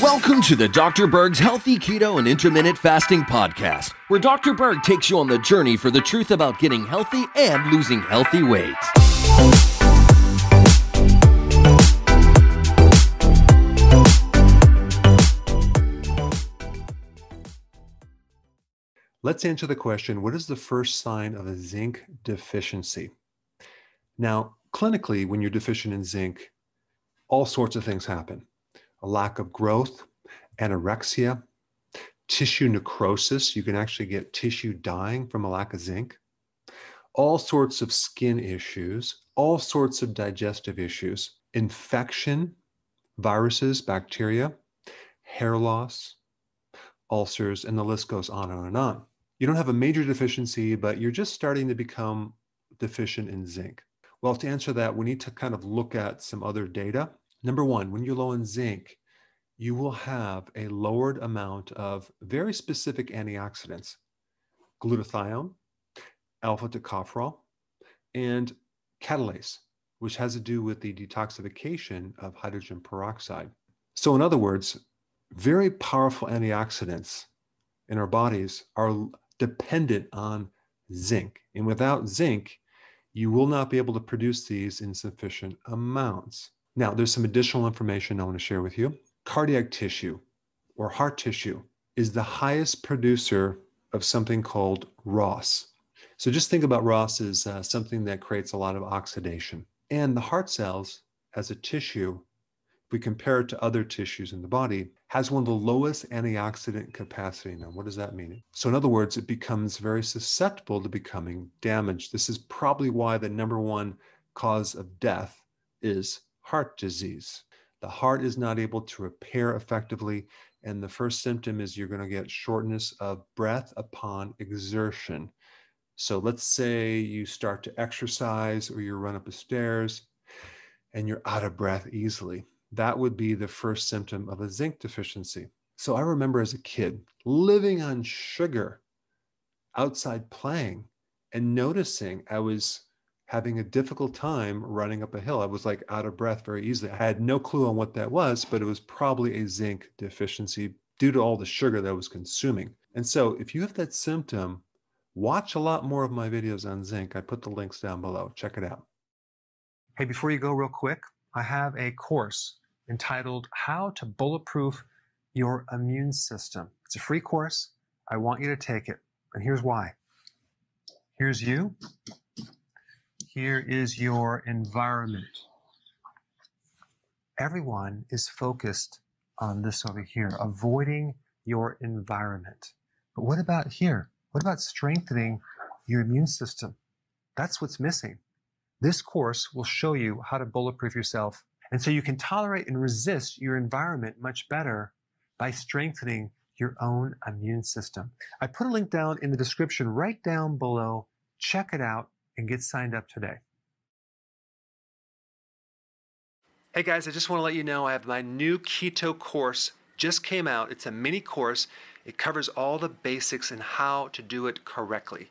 Welcome to the Dr. Berg's Healthy Keto and Intermittent Fasting Podcast, where Dr. Berg takes you on the journey for the truth about getting healthy and losing healthy weight. Let's answer the question what is the first sign of a zinc deficiency? Now, clinically, when you're deficient in zinc, all sorts of things happen a lack of growth, anorexia, tissue necrosis. You can actually get tissue dying from a lack of zinc, all sorts of skin issues, all sorts of digestive issues, infection, viruses, bacteria, hair loss, ulcers, and the list goes on and on and on you don't have a major deficiency, but you're just starting to become deficient in zinc. Well, to answer that, we need to kind of look at some other data. Number one, when you're low in zinc, you will have a lowered amount of very specific antioxidants glutathione, alpha tocopherol, and catalase, which has to do with the detoxification of hydrogen peroxide. So, in other words, very powerful antioxidants in our bodies are dependent on zinc. And without zinc, you will not be able to produce these in sufficient amounts. Now, there's some additional information I want to share with you. Cardiac tissue or heart tissue is the highest producer of something called ROS. So just think about ROS as uh, something that creates a lot of oxidation. And the heart cells, as a tissue, if we compare it to other tissues in the body, has one of the lowest antioxidant capacity. Now, what does that mean? So, in other words, it becomes very susceptible to becoming damaged. This is probably why the number one cause of death is heart disease. The heart is not able to repair effectively. And the first symptom is you're going to get shortness of breath upon exertion. So, let's say you start to exercise or you run up the stairs and you're out of breath easily that would be the first symptom of a zinc deficiency. So I remember as a kid living on sugar outside playing and noticing I was having a difficult time running up a hill. I was like out of breath very easily. I had no clue on what that was, but it was probably a zinc deficiency due to all the sugar that I was consuming. And so if you have that symptom, watch a lot more of my videos on zinc. I put the links down below. Check it out. Hey, before you go, real quick, I have a course entitled How to Bulletproof Your Immune System. It's a free course. I want you to take it. And here's why. Here's you. Here is your environment. Everyone is focused on this over here, avoiding your environment. But what about here? What about strengthening your immune system? That's what's missing. This course will show you how to bulletproof yourself. And so you can tolerate and resist your environment much better by strengthening your own immune system. I put a link down in the description right down below. Check it out and get signed up today. Hey guys, I just want to let you know I have my new keto course just came out. It's a mini course. It covers all the basics and how to do it correctly.